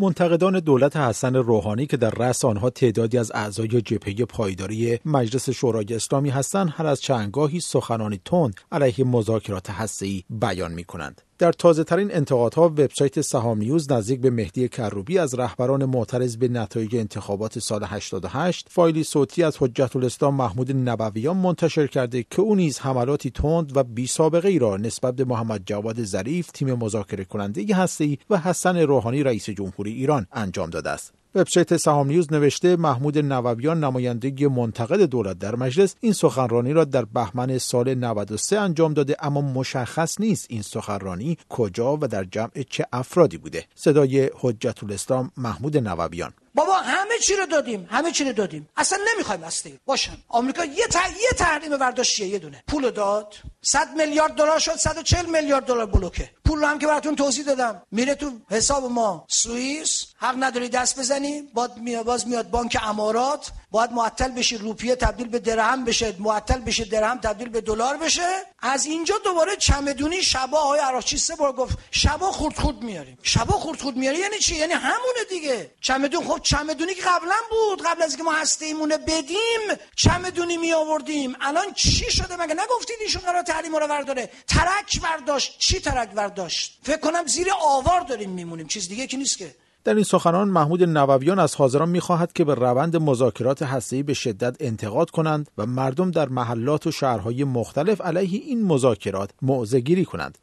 منتقدان دولت حسن روحانی که در رأس آنها تعدادی از اعضای جبهه پایداری مجلس شورای اسلامی هستند هر از چندگاهی سخنانی تند علیه مذاکرات هسته‌ای بیان می کنند. در تازه ترین انتقادها وبسایت سهام نیوز نزدیک به مهدی کروبی از رهبران معترض به نتایج انتخابات سال 88 فایلی صوتی از حجت الاسلام محمود نبویان منتشر کرده که او نیز حملاتی تند و بی سابقه ای را نسبت به محمد جواد ظریف تیم مذاکره کننده ای و حسن روحانی رئیس جمهوری ایران انجام داده است. وبسایت سهام نیوز نوشته محمود نوویان نماینده منتقد دولت در مجلس این سخنرانی را در بهمن سال 93 انجام داده اما مشخص نیست این سخنرانی کجا و در جمع چه افرادی بوده. صدای حجت الاسلام محمود نوویان. بابا همه چی رو دادیم همه چی رو دادیم. اصلا نمی‌خوایم هسته باشن. آمریکا یه تا... یه تحریم یه دونه. پول داد. 100 میلیارد دلار شد 140 میلیارد دلار بلوکه. پول رو هم که براتون توضیح دادم. میره تو حساب ما. سوئیس حق نداری دست بزنی باز میاد باز میاد بانک امارات. باید معطل بشه روپیه تبدیل به درهم بشه. معطل بشه درهم تبدیل به دلار بشه. از اینجا دوباره چمدونی شبا های عراقچی سه بار گفت شبا خورد خورد میاریم. شبا خورد خورد میاری یعنی چی؟ یعنی همونه دیگه. چمدون خب چمدونی که قبلا بود. قبل از اینکه ما هسته ایمونه بدیم چمدونی می آوردیم الان چی شده؟ مگه نگفتید ایشون قرار تحریم رو برداره. ترک برداشت. چی ترک برداشت؟ فکر کنم زیر آوار داریم میمونیم. چیز دیگه که نیست که. در این سخنان محمود نوویان از حاضران می‌خواهد که به روند مذاکرات هسته‌ای به شدت انتقاد کنند و مردم در محلات و شهرهای مختلف علیه این مذاکرات موضع کنند.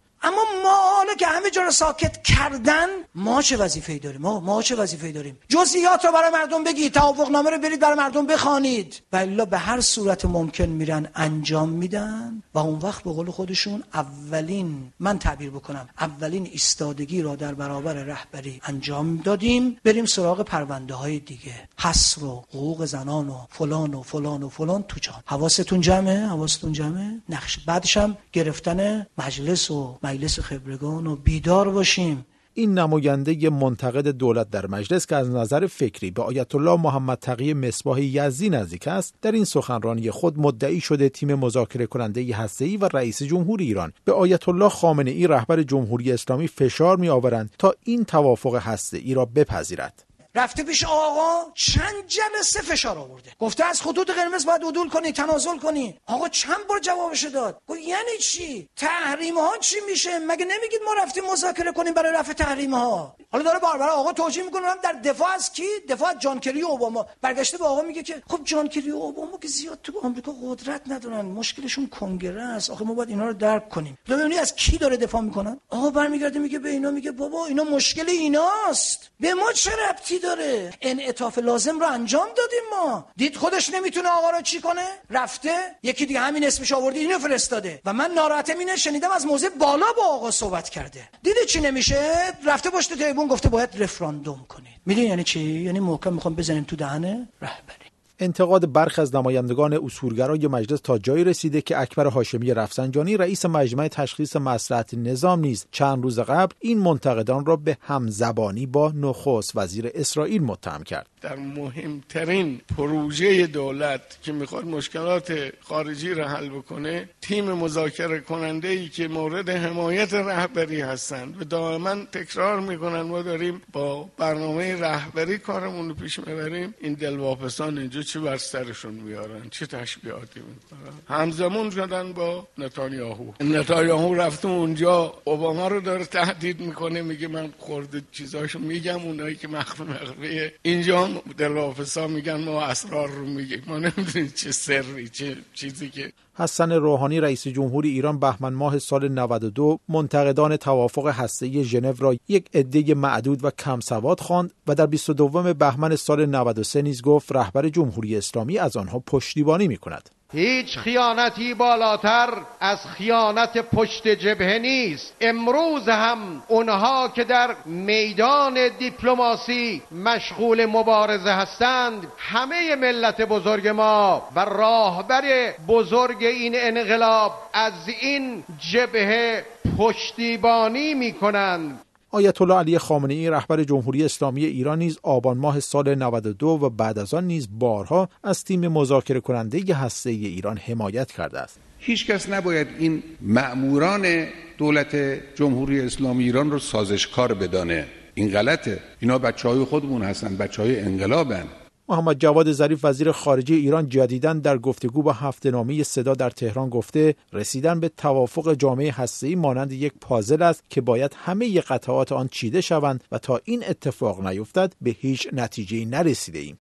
که همه جا رو ساکت کردن ما چه وظیفه‌ای داریم؟ ما ما چه وظیفه‌ای داریم؟ جزئیات رو برای مردم بگید توافق نامه رو برید برای مردم بخوانید. و به هر صورت ممکن میرن انجام میدن و اون وقت به قول خودشون اولین من تعبیر بکنم اولین ایستادگی را در برابر رهبری انجام دادیم. بریم سراغ پرونده های دیگه. حصر و حقوق زنان و فلان و فلان و فلان. تو جان. حواستون جمعه حواستون جمعه. نقش بعدش هم گرفتن مجلس و مجلس خبرگان و بیدار باشیم. این نماینده منتقد دولت در مجلس که از نظر فکری به آیت الله محمد تقی مصباح یزدی نزدیک است در این سخنرانی خود مدعی شده تیم مذاکره کننده هسته‌ای و رئیس جمهور ایران به آیت الله خامنه ای رهبر جمهوری اسلامی فشار می آورند تا این توافق هسته‌ای را بپذیرد. رفته پیش آقا چند جلسه فشار آورده. گفته از خطوط قرمز باید عدول کنی تنازل کنی. آقا چند بار جوابش داد. گفت یعنی چی؟ تحریم ها چی میشه؟ مگه نمیگید ما رفتیم مذاکره کنیم برای رفع تحریم ها حالا داره باربر آقا توجیه می‌کنه در دفاع از کی؟ دفاع از جان کری و اوباما. برگشته به آقا میگه که خب جان کری و اوباما که زیاد تو آمریکا قدرت ندارن مشکلشون کنگره است. آخه ما باید اینا رو درک کنیم. ببینید از کی داره دفاع می‌کنن آقا برمیگرده میگه به اینا میگه بابا اینا مشکل ایناست. به ما چه ربطی داره. انعطاف لازم رو انجام دادیم ما. دید خودش نمی‌تونه آقا رو چی کنه؟ رفته. یکی دیگه همین اسمش آورده اینو فرستاده. و من ناراحتم اینه شنیدم از موضع بالا با آقا صحبت کرده. دیده چی نمیشه؟ رفته پشت تریبون گفته باید رفراندوم کنید. می‌دونی یعنی چی؟ یعنی محکم می‌خوام بزنیم تو دهنه؟ رهبری. انتقاد برخی از نمایندگان اصولگرای مجلس تا جایی رسیده که اکبر هاشمی رفسنجانی رئیس مجمع تشخیص مصلحت نظام نیز چند روز قبل این منتقدان را به همزبانی با نخست وزیر اسرائیل متهم کرد. در مهمترین پروژه دولت که می‌خواد مشکلات خارجی را حل بکنه تیم مذاکره کننده ای که مورد حمایت رهبری هستند و دائما تکرار می‌کنن ما داریم با برنامه رهبری کارمون رو پیش می‌بریم. این دلواپسان اینجا چه بر سرشون میارن چه تشبیهاتی می‌کنن؟ همزمان شدن با نتانیاهو. نتانیاهو رفته اونجا اوباما رو داره تهدید می‌کنه میگه من خورده چیزاشو میگم اونایی که مخفی مخفیه اینجا دلافسا میگن ما اسرار رو میگیم. ما نمی‌دونیم چه سری چه چیزی که حسن روحانی رئیس جمهور ایران بهمن ماه سال 92 منتقدان توافق هسته‌ای ژنو را یک عده معدود و کم سواد خواند و در 22 بهمن سال 93 نیز گفت رهبر جمهوری اسلامی از آنها پشتیبانی می‌کند. هیچ خیانتی بالاتر از خیانت پشت جبهه نیست. امروز هم اونها که در میدان دیپلماسی مشغول مبارزه هستند همه ملت بزرگ ما و راهبر بزرگ این انقلاب از این جبهه پشتیبانی می کنند آیت الله علی خامنه ای رهبر جمهوری اسلامی ایران نیز آبان ماه سال 92 و بعد از آن نیز بارها از تیم مذاکره کننده هسته ایران حمایت کرده است. هیچ کس نباید این مأموران دولت جمهوری اسلامی ایران رو سازشکار بدانه. این غلطه. اینا بچه های خودمون هستن بچه های انقلابن. محمد جواد ظریف وزیر خارجه ایران جدیدا در گفتگو با هفته نامه صدا در تهران گفته رسیدن به توافق جامعه هسته‌ای مانند یک پازل است که باید همه قطعات آن چیده شوند و تا این اتفاق نیفتد به هیچ نتیجه نرسیده.